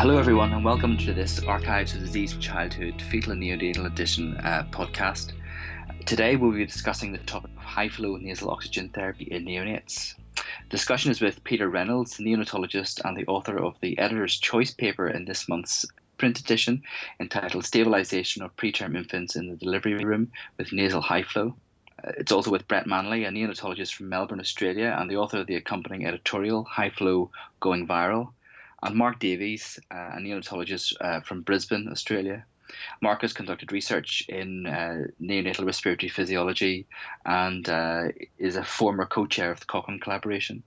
Hello, everyone, and welcome to this Archives of Disease Childhood Fetal and Neonatal Edition uh, podcast. Today, we'll be discussing the topic of high flow nasal oxygen therapy in neonates. Discussion is with Peter Reynolds, neonatologist and the author of the editor's choice paper in this month's print edition entitled Stabilization of Preterm Infants in the Delivery Room with Nasal High Flow. Uh, it's also with Brett Manley, a neonatologist from Melbourne, Australia, and the author of the accompanying editorial, High Flow Going Viral, and Mark Davies, uh, a neonatologist uh, from Brisbane, Australia. Mark has conducted research in uh, neonatal respiratory physiology and uh, is a former co chair of the Cochrane Collaboration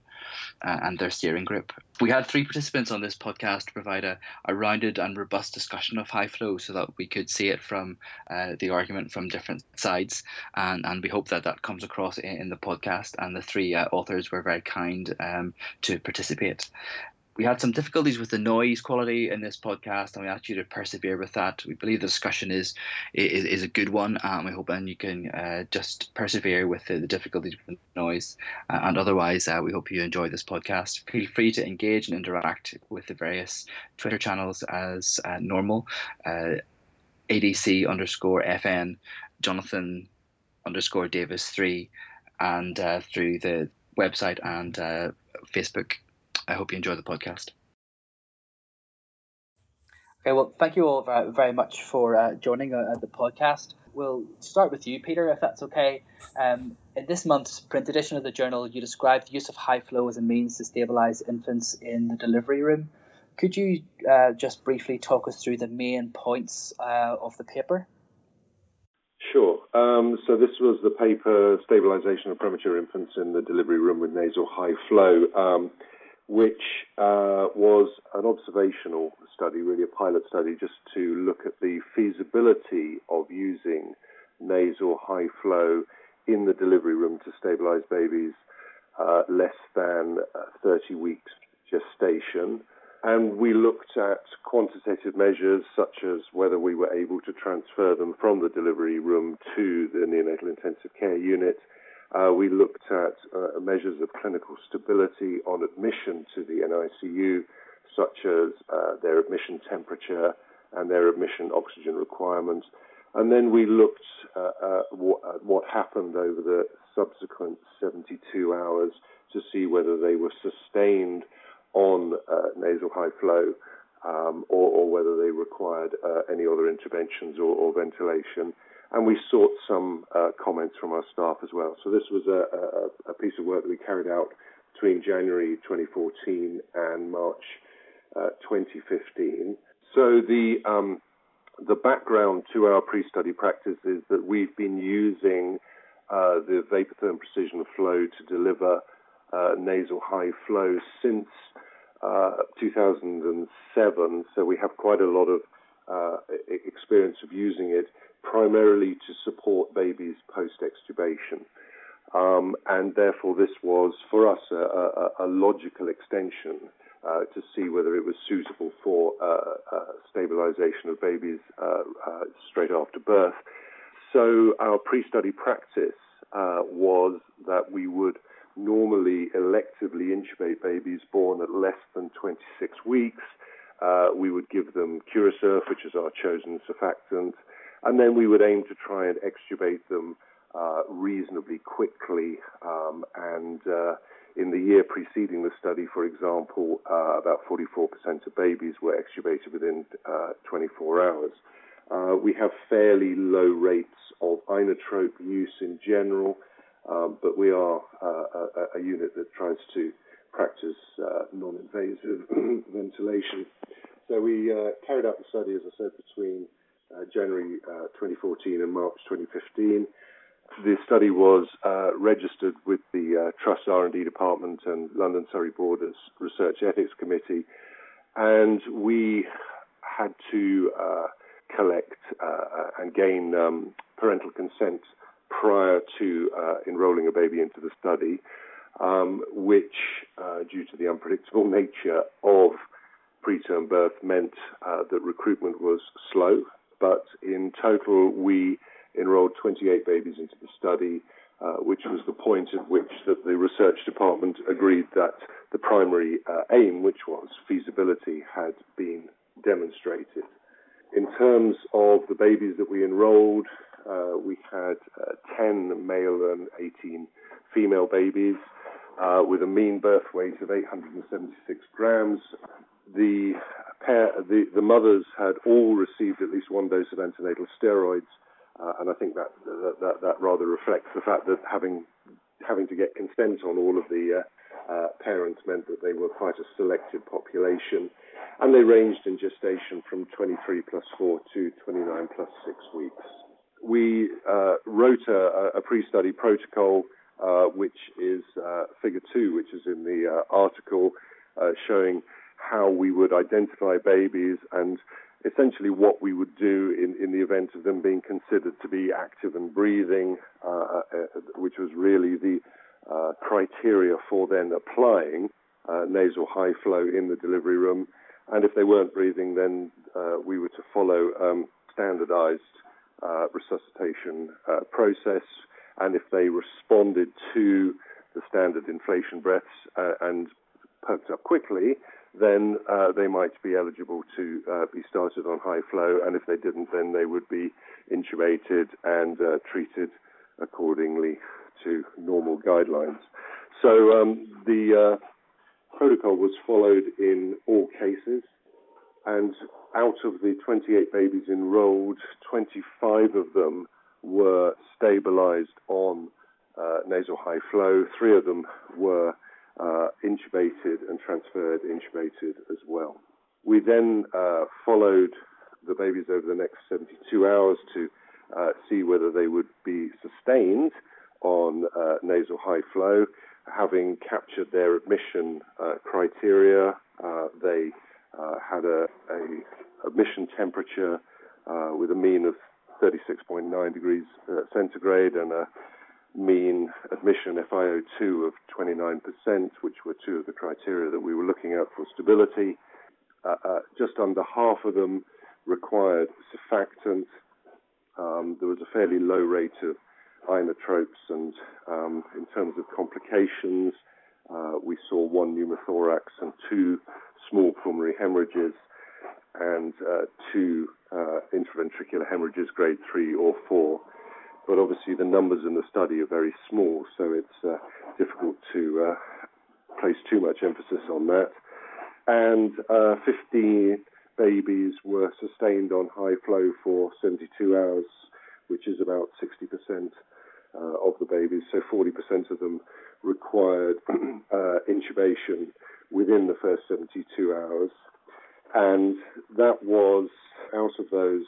uh, and their steering group. We had three participants on this podcast to provide a, a rounded and robust discussion of high flow so that we could see it from uh, the argument from different sides. And, and we hope that that comes across in, in the podcast. And the three uh, authors were very kind um, to participate we had some difficulties with the noise quality in this podcast, and we ask you to persevere with that. We believe the discussion is is, is a good one, and we hope and you can uh, just persevere with the, the, difficulties with the noise. Uh, and otherwise, uh, we hope you enjoy this podcast. Feel free to engage and interact with the various Twitter channels as uh, normal. Uh, ADC underscore FN, Jonathan underscore Davis three, and uh, through the website and Facebook I hope you enjoy the podcast. Okay, well, thank you all very, very much for uh, joining uh, the podcast. We'll start with you, Peter, if that's okay. Um, in this month's print edition of the journal, you describe the use of high flow as a means to stabilize infants in the delivery room. Could you uh, just briefly talk us through the main points uh, of the paper? Sure. Um, so this was the paper "Stabilization of Premature Infants in the Delivery Room with Nasal High Flow." Um, which uh, was an observational study, really a pilot study, just to look at the feasibility of using nasal high flow in the delivery room to stabilize babies uh, less than uh, 30 weeks gestation. And we looked at quantitative measures such as whether we were able to transfer them from the delivery room to the neonatal intensive care unit uh, we looked at uh, measures of clinical stability on admission to the NICU, such as uh, their admission temperature and their admission oxygen requirements. And then we looked uh, at what, what happened over the subsequent 72 hours to see whether they were sustained on uh, nasal high flow um, or, or, whether they required uh, any other interventions or, or ventilation and we sought some uh, comments from our staff as well. So this was a, a, a, piece of work that we carried out between January 2014 and March uh, 2015. So the um, the background to our pre-study practice is that we've been using uh, the Vapotherm Precision Flow to deliver uh, nasal high flow since uh, 2007. So we have quite a lot of uh, experience of using it primarily to support babies post extubation. Um, and therefore, this was for us a, a, a logical extension uh, to see whether it was suitable for uh, uh, stabilization of babies uh, uh, straight after birth. So, our pre study practice uh, was that we would normally electively intubate babies born at less than 26 weeks. we would give them Curosurf, which is our chosen surfactant. And then we would aim to try and extubate them uh, reasonably quickly. Um, and uh, in the year preceding the study, for example, uh, about 44% of babies were extubated within uh, 24 hours. Uh, we have fairly low rates of inotrope use in general, um, but we are uh, a, a, unit that tries to practice non-invasive ventilation. So we carried out the study, as I said, between uh, January uh, 2014 and March 2015. The study was uh, registered with the Trust R&D Department and London Surrey Borders Research Ethics Committee, and we had to collect and gain um, parental consent prior to uh, enrolling a baby into the study, um, which, uh, due to the unpredictable nature of preterm birth, meant uh, that recruitment was slow but in total we enrolled 28 babies into the study, uh, which was the point at which that the research department agreed that the primary uh, aim, which was feasibility, had been demonstrated. In terms of the babies that we enrolled, uh, we had uh, 10 male and 18 female babies uh, with a mean birth weight of 876 grams. The, pair, the, the mothers had all received at least one dose of antenatal steroids, uh, and I think that, that, that, that rather reflects the fact that having having to get consent on all of the uh, uh, parents meant that they were quite a selected population, and they ranged in gestation from 23 plus 4 to 29 plus 6 weeks. We uh, wrote a, a pre-study protocol uh, which is uh, figure two, which is in the uh, article showing how we would identify babies and essentially what we would do in, in the event of them being considered to be active and breathing, uh, uh, which was really the uh, criteria for then applying nasal high flow in the delivery room. And if they weren't breathing, then we were to follow um, standardized resuscitation process and if they responded to the standard inflation breaths uh, and perked up quickly, then uh, they might be eligible to uh, be started on high flow, and if they didn't, then they would be intubated and uh, treated accordingly to normal guidelines. So um, the uh, protocol was followed in all cases, and out of the 28 babies enrolled, 25 of them were stabilized on uh, nasal high flow. Three of them were uh, intubated and transferred intubated as well. We then uh, followed the babies over the next 72 hours to uh, see whether they would be sustained on uh, nasal high flow. Having captured their admission uh, criteria, they had a, a, admission temperature with a mean of 36.9 degrees uh, centigrade and a mean admission FiO2 of 29%, which were two of the criteria that we were looking at for stability. Uh, uh, just under half of them required surfactant. Um, there was a fairly low rate of inotropes, and um, in terms of complications, uh, we saw one pneumothorax and two small pulmonary hemorrhages and uh, two uh, intraventricular hemorrhages, grade three or four. But obviously, the numbers in the study are very small, so it's uh, difficult to uh, place too much emphasis on that. And uh, 15 babies were sustained on high flow for 72 hours, which is about 60% uh, of the babies. So 40% of them required intubation within the first 72 hours. And that was out of those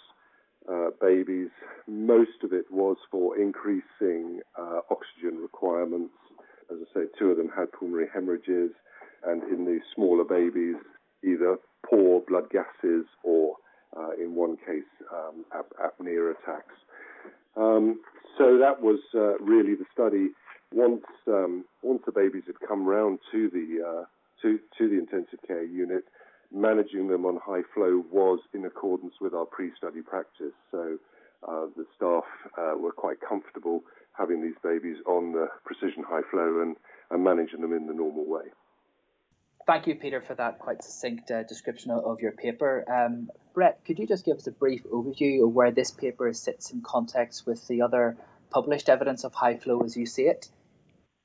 uh, babies, most of it was for increasing uh, oxygen requirements. As I say, two of them had pulmonary hemorrhages, and in the smaller babies, either poor blood gases or, uh, in one case, um, ap- apnea attacks. Um, so that was uh, really the study. Once um, once the babies had come round to the uh, to to the intensive care unit, managing them on high flow was in accordance with our pre-study practice. So uh, the staff uh, were quite comfortable having these babies on the precision high flow and, and managing them in the normal way. Thank you, Peter, for that quite succinct uh, description of your paper. Um, Brett, could you just give us a brief overview of where this paper sits in context with the other published evidence of high flow as you see it?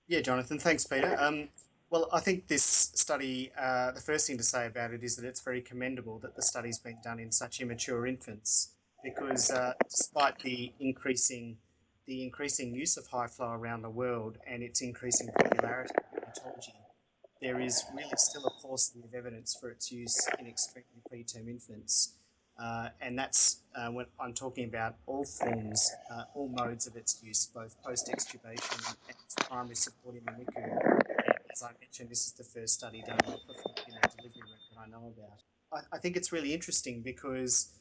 Yeah, Jonathan, thanks, Peter. Um, well, I think this study, uh, the first thing to say about it is that it's very commendable that the study's been done in such immature infants because uh, despite the increasing the increasing use of high flow around the world and its increasing popularity in neonatology, there is really still a paucity of evidence for its use in extremely preterm infants. Uh, and that's uh, when I'm talking about all forms, uh, all modes of its use, both post extubation and primary support in the NICU as I mentioned, this is the first study done in a delivery room that I know about. I, I think it's really interesting because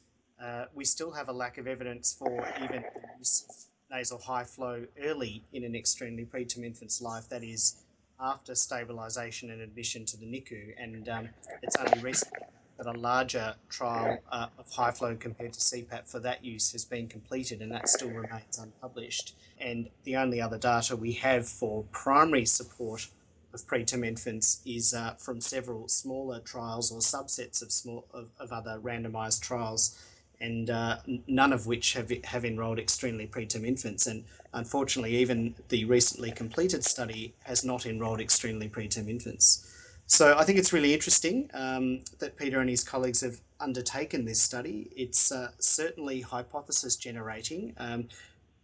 uh, we still have a lack of evidence for even the use of nasal high flow early in an extremely preterm infant's life, that is, after stabilisation and admission to the NICU. And um, it's only recently that a larger trial uh, of high flow compared to CPAP for that use has been completed, and that still remains unpublished. And the only other data we have for primary support of preterm infants is uh, from several smaller trials or subsets of small of, of other randomized trials, and uh, none of which have have enrolled extremely preterm infants. And unfortunately, even the recently completed study has not enrolled extremely preterm infants. So I think it's really interesting um, that Peter and his colleagues have undertaken this study. It's uh, certainly hypothesis generating. Um,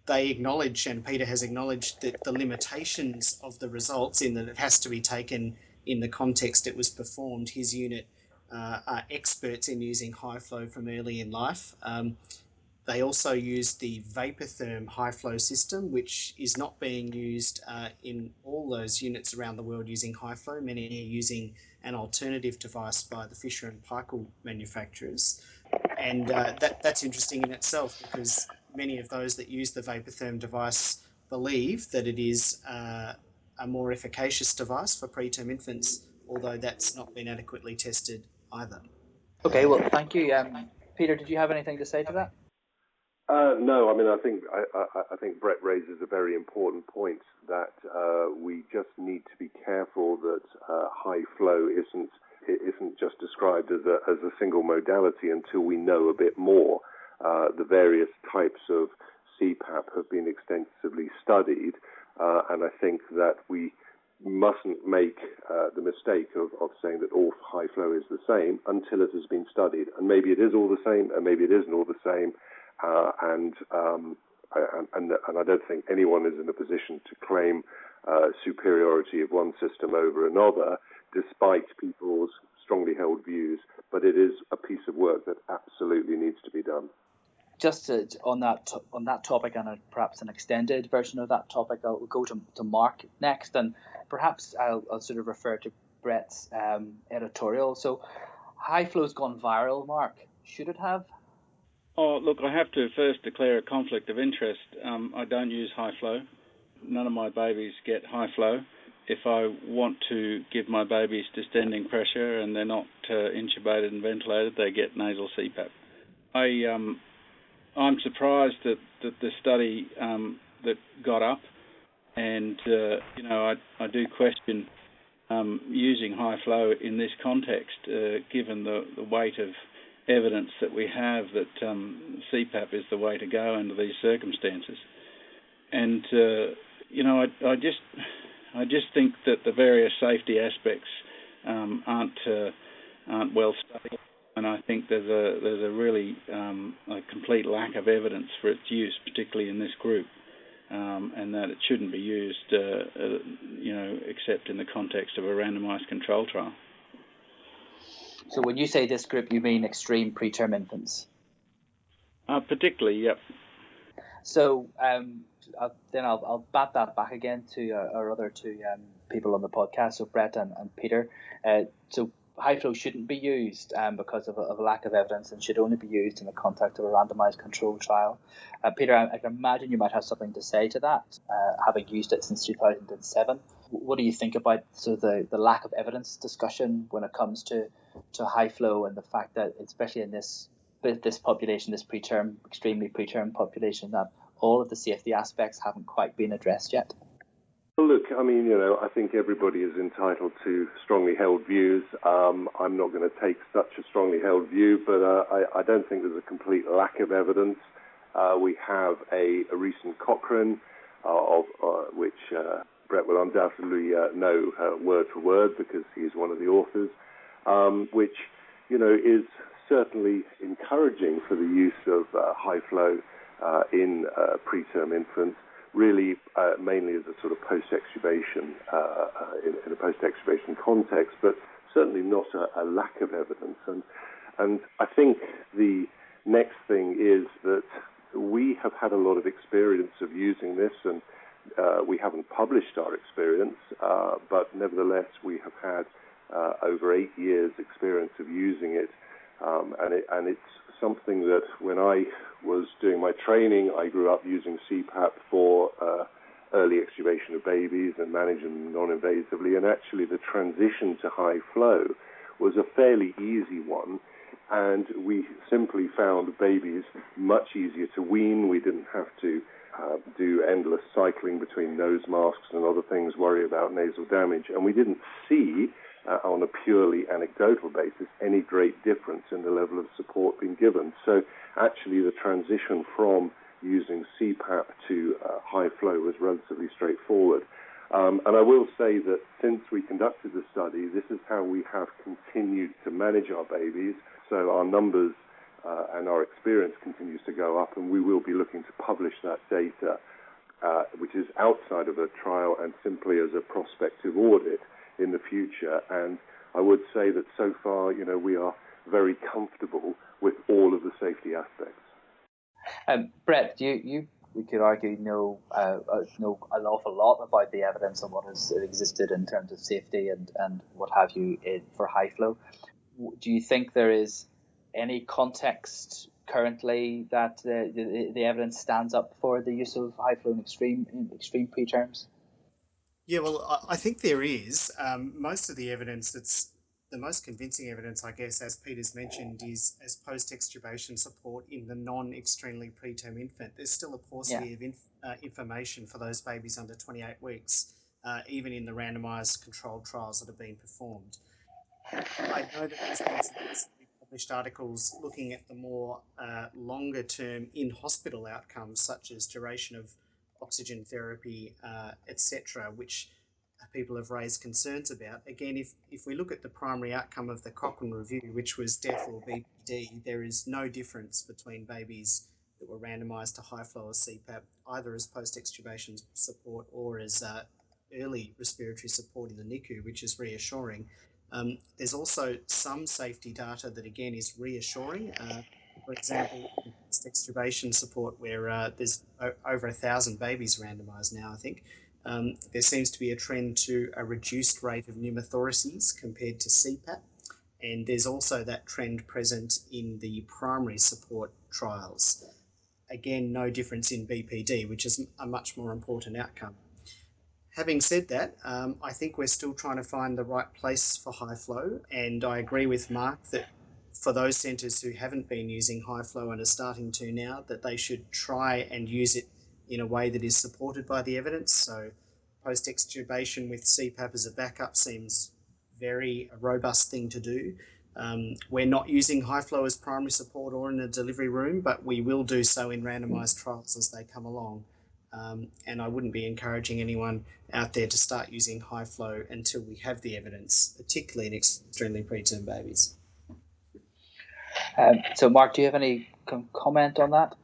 they acknowledge, and Peter has acknowledged, that the limitations of the results in that it has to be taken in the context it was performed. His unit uh, are experts in using high flow from early in life. Um, they also use the Vapotherm high flow system, which is not being used uh, in all those units around the world using high flow. Many are using an alternative device by the Fisher and Paykel manufacturers. And uh, that, that's interesting in itself because many of those that use the Vapotherm device believe that it is uh, a more efficacious device for preterm infants, although that's not been adequately tested either. Okay, well, thank you. Um, Peter, did you have anything to say to that? Uh, no, I mean, I think I, I, I, think Brett raises a very important point that uh, we just need to be careful that uh, high flow isn't isn't just described as a as a single modality until we know a bit more. Uh, the various types of CPAP have been extensively studied, uh, and I think that we mustn't make uh, the mistake of, of saying that all high flow is the same until it has been studied. And maybe it is all the same, and maybe it isn't all the same. Uh, and, um, and, and, and I don't think anyone is in a position to claim uh, superiority of one system over another, despite people's strongly held views. But it is a piece of work that absolutely needs to be done just to, on that on that topic and a, perhaps an extended version of that topic, I'll go to, to Mark next, and perhaps I'll, I'll sort of refer to Brett's um, editorial. So, high flow's gone viral. Mark, should it have? Oh, look, I have to first declare a conflict of interest. Um, I don't use high flow. None of my babies get high flow. If I want to give my babies distending pressure and they're not uh, intubated and ventilated, they get nasal CPAP. I um, I'm surprised that, that the study um, that got up, and uh, you know, I, I do question um, using high flow in this context, uh, given the, the weight of evidence that we have that um, CPAP is the way to go under these circumstances. And uh, you know, I, I, just I just think that the various safety aspects um, aren't uh, aren't well studied and I think there's a there's a really um, a complete lack of evidence for its use, particularly in this group, um, and that it shouldn't be used, uh, uh, you know, except in the context of a randomized control trial. So when you say this group, you mean extreme preterm infants? Uh, particularly, yep. So um, I'll, then I'll, I'll bat that back again to uh, our other two um, people on the podcast, so Brett and, and Peter. Uh, so high flow shouldn't be used um, because of a, of lack of evidence and should only be used in the context of a randomized control trial. Uh, Peter, I, I, can imagine you might have something to say to that, uh, having used it since 2007. What do you think about the, the lack of evidence discussion when it comes to, to high flow and the fact that, especially in this this population, this preterm, extremely preterm population, that all of the safety aspects haven't quite been addressed yet? Look, I mean, you know, I think everybody is entitled to strongly held views. Um, I'm not going to take such a strongly held view, but uh, I, I, don't think there's a complete lack of evidence. Uh, we have a, a recent Cochrane, uh, of uh, which uh, Brett will undoubtedly uh, know word for word because he's one of the authors, um, which, you know, is certainly encouraging for the use of high flow in preterm infants really uh, mainly as a sort of post-extubation, uh, uh, in, in, a post-extubation context, but certainly not a, a, lack of evidence. And, and I think the next thing is that we have had a lot of experience of using this, and uh, we haven't published our experience, uh, but nevertheless we have had uh, over eight years experience of using it, um, and, it, and it's something that when I was doing my training, I grew up using CPAP for uh, early extubation of babies and managing them non-invasively. And actually, the transition to high flow was a fairly easy one. And we simply found babies much easier to wean. We didn't have to uh, do endless cycling between nose masks and other things, worry about nasal damage. And we didn't see, uh, on a purely anecdotal basis, any great difference in the level of support being given. So actually, the transition from using CPAP to uh, high flow was relatively straightforward. Um, and I will say that since we conducted the study, this is how we have continued to manage our babies. So our numbers uh, and our experience continues to go up, and we will be looking to publish that data, uh, which is outside of a trial and simply as a prospective audit in the future. And I would say that so far, you know, we are very comfortable with all of the safety aspects. Um, Brett, you, you we could argue know uh, uh, know an awful lot about the evidence and what has existed in terms of safety and, and what have you in, for high flow. Do you think there is any context currently that the, the, evidence stands up for the use of high flow in extreme in extreme preterms? Yeah, well, I think there is. Um, most of the evidence that's the most convincing evidence, I guess, as Peter's mentioned, is as post-extubation support in the non-extremely preterm infant. There's still a paucity yeah. of inf- uh, information for those babies under 28 weeks, uh, even in the randomised controlled trials that have been performed. I know that there's been some published articles looking at the more uh, longer term in hospital outcomes, such as duration of oxygen therapy, uh, etc., which people have raised concerns about. Again, if, if we look at the primary outcome of the Cochrane review, which was death or BPD, there is no difference between babies that were randomised to high flow or CPAP, either as post extubation support or as uh, early respiratory support in the NICU, which is reassuring. Um, there's also some safety data that again is reassuring. Uh, for example, extubation support, where uh, there's over a thousand babies randomised now, I think. Um, there seems to be a trend to a reduced rate of pneumothoraces compared to CPAP, and there's also that trend present in the primary support trials. Again, no difference in BPD, which is a much more important outcome. Having said that, um, I think we're still trying to find the right place for high flow, and I agree with Mark that for those centres who haven't been using high flow and are starting to now, that they should try and use it in a way that is supported by the evidence. So, post extubation with CPAP as a backup seems very robust thing to do. Um, we're not using high flow as primary support or in a delivery room, but we will do so in randomised trials as they come along. Um, and I wouldn't be encouraging anyone out there to start using high flow until we have the evidence, particularly in extremely preterm babies. Um, so, Mark, do you have any comment on that?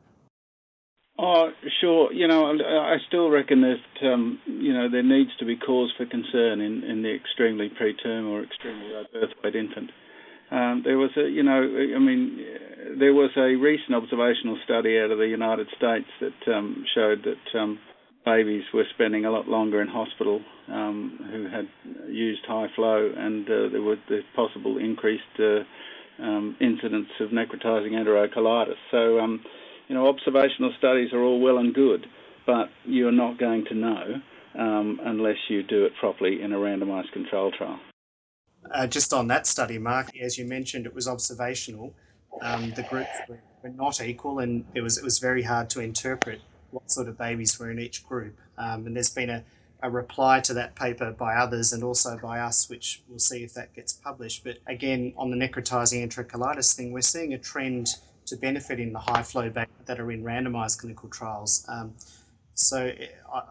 Oh, sure. You know, I still reckon that um, you know there needs to be cause for concern in, in the extremely preterm or extremely low birth weight infant. Um, there was a, you know, I mean, there was a recent observational study out of the United States that um, showed that um, babies were spending a lot longer in hospital um, who had used high flow, and uh, there was the possible increased uh, um, incidence of necrotizing enterocolitis. So, um, you know, observational studies are all well and good, but you're not going to know unless you do it properly in a randomized control trial. Uh, just on that study, Mark, as you mentioned, it was observational. Um, the groups were, were, not equal, and it was it was very hard to interpret what sort of babies were in each group. Um, and there's been a, a reply to that paper by others and also by us, which we'll see if that gets published. But again, on the necrotizing enterocolitis thing, we're seeing a trend to benefit in the high flow babies that are in randomized clinical trials. Um, so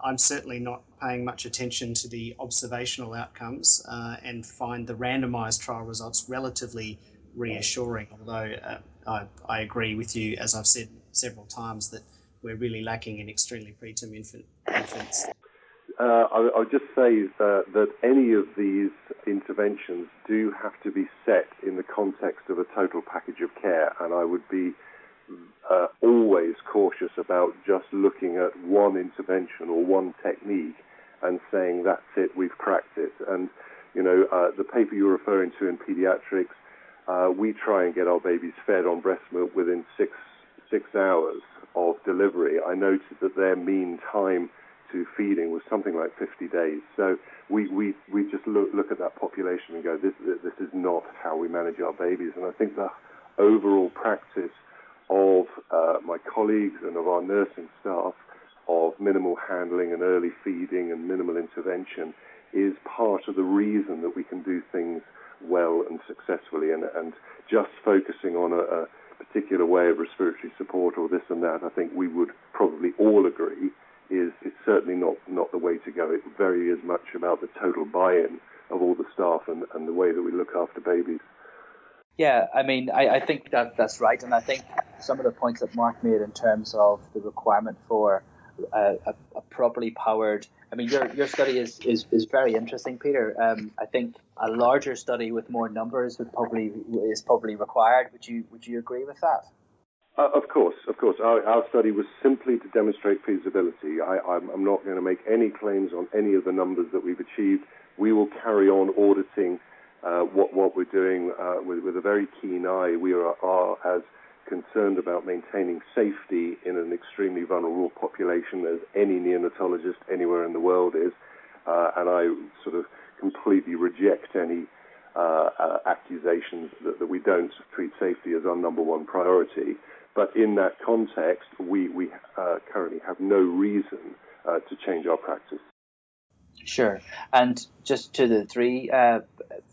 I'm certainly not paying much attention to the observational outcomes uh, and find the randomized trial results relatively reassuring, although uh, I, I, agree with you, as I've said several times, that we're really lacking in extremely preterm infant, infants. Uh, I, will just say that, that any of these interventions do have to be set in the context of a total package of care, and I would be uh, always cautious about just looking at one intervention or one technique and saying that's it, we've cracked it. And you know, uh, the paper you're referring to in pediatrics, uh, we try and get our babies fed on breast milk within six six hours of delivery. I noted that their mean time to feeding was something like 50 days. So we, we, we just look, look at that population and go, this, this is not how we manage our babies. And I think the overall practice of uh, my colleagues and of our nursing staff of minimal handling and early feeding and minimal intervention is part of the reason that we can do things well and successfully. And, and just focusing on a, a particular way of respiratory support or this and that, I think we would probably all agree is, is certainly not, not the way to go. It very is much about the total buy-in of all the staff and, and the way that we look after babies. Yeah, I mean, I, I think that that's right, and I think some of the points that Mark made in terms of the requirement for a, a, a properly powered. I mean, your your study is is, is very interesting, Peter. Um, I think a larger study with more numbers would probably is probably required. Would you would you agree with that? Uh, of course, of course. Our, our, study was simply to demonstrate feasibility. I, am not going to make any claims on any of the numbers that we've achieved. We will carry on auditing uh, what, what we're doing uh, with, with, a very keen eye. We are, are, as concerned about maintaining safety in an extremely vulnerable population as any neonatologist anywhere in the world is. Uh, and I sort of completely reject any accusations that, that, we don't treat safety as our number one priority. But in that context, we, we uh, currently have no reason to change our practice. Sure. And just to the three uh,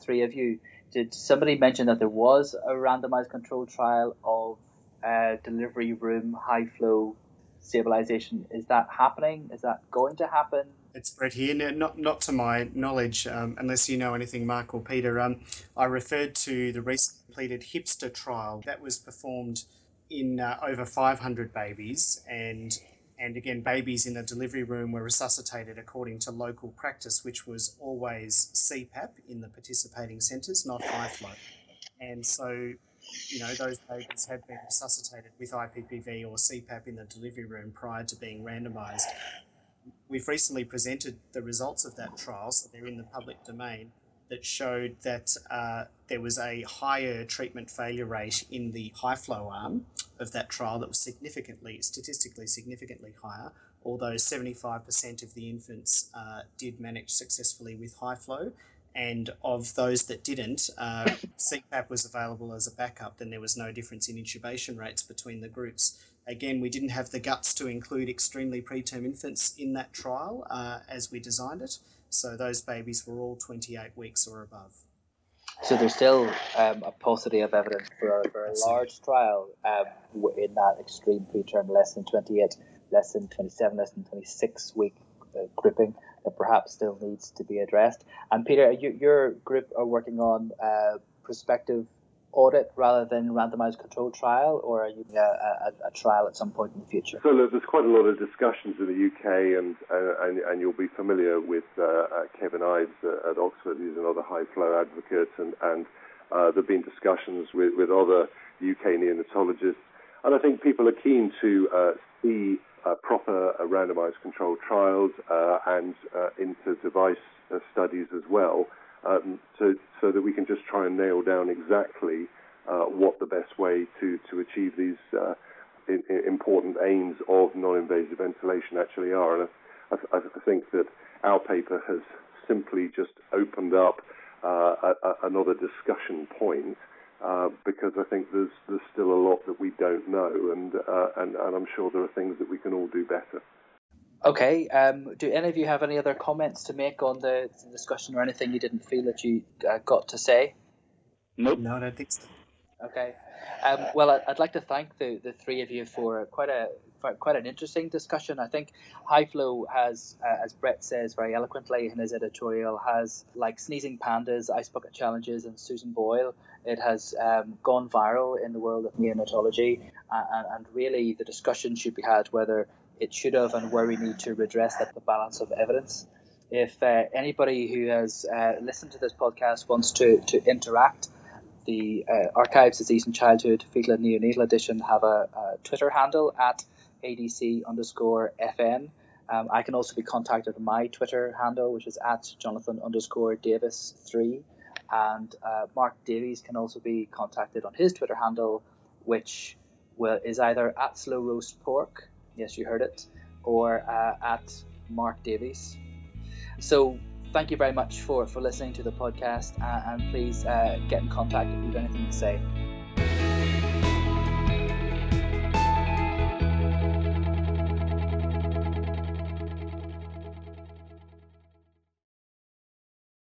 three of you, did somebody mention that there was a randomized controlled trial of uh, delivery room high flow stabilization? Is that happening? Is that going to happen? It's Brett here. No, not not to my knowledge, um, unless you know anything, Mark or Peter. Um, I referred to the recently completed HIPSTER trial that was performed in uh, over 500 babies and and again, babies in the delivery room were resuscitated according to local practice, which was always CPAP in the participating centres, not high flow. And so, you know, those babies had been resuscitated with IPPV or CPAP in the delivery room prior to being randomised. We've recently presented the results of that trial, so they're in the public domain that showed that uh, there was a higher treatment failure rate in the high flow arm of that trial that was significantly, statistically significantly higher, although 75% of the infants uh, did manage successfully with high flow. And of those that didn't, uh, CPAP was available as a backup, then there was no difference in intubation rates between the groups. Again, we didn't have the guts to include extremely preterm infants in that trial uh, as we designed it. So those babies were all 28 weeks or above. So there's still um, a paucity of evidence for, for a large trial um, in that extreme preterm, less than 28, less than 27, less than 26 week uh, grouping that perhaps still needs to be addressed. And Peter, you, your group are working on uh, prospective audit rather than randomized controlled trial, or are you a, a, a, trial at some point in the future? So look, there's quite a lot of discussions in the UK, and uh, and, and, you'll be familiar with uh, uh, Kevin Ives at Oxford. He's another high flow advocate, and and uh, there've been discussions with, with other UK neonatologists, and I think people are keen to uh, see proper randomized controlled trials and into device studies as well um, so, so that we can just try and nail down exactly uh, what the best way to, to achieve these uh, in, in important aims of non-invasive ventilation actually are. And I, I, I, think that our paper has simply just opened up uh, a, another discussion point. Uh, because I think there's there's still a lot that we don't know, and, uh, and and I'm sure there are things that we can all do better. Okay. Um, do any of you have any other comments to make on the, the discussion or anything you didn't feel that you uh, got to say? Nope. No, I don't think so. Okay. Um, well, I'd like to thank the, the three of you for quite a quite an interesting discussion. I think High Flow has, uh, as Brett says very eloquently in his editorial, has like Sneezing Pandas, Ice Bucket Challenges, and Susan Boyle. It has um, gone viral in the world of neonatology, uh, and, and really the discussion should be had whether it should have and where we need to redress that the balance of evidence. If uh, anybody who has uh, listened to this podcast wants to, to interact, the uh, Archives Disease and Childhood Fetal and Neonatal Edition have a, a Twitter handle at ADC underscore FN. Um, I can also be contacted on my Twitter handle, which is at Jonathan underscore Davis three, and uh, Mark Davies can also be contacted on his Twitter handle, which will, is either at Slow Roast Pork Yes, you heard it. Or uh, at Mark Davies. So thank you very much for, for listening to the podcast uh, and please uh, get in contact if you have anything to say.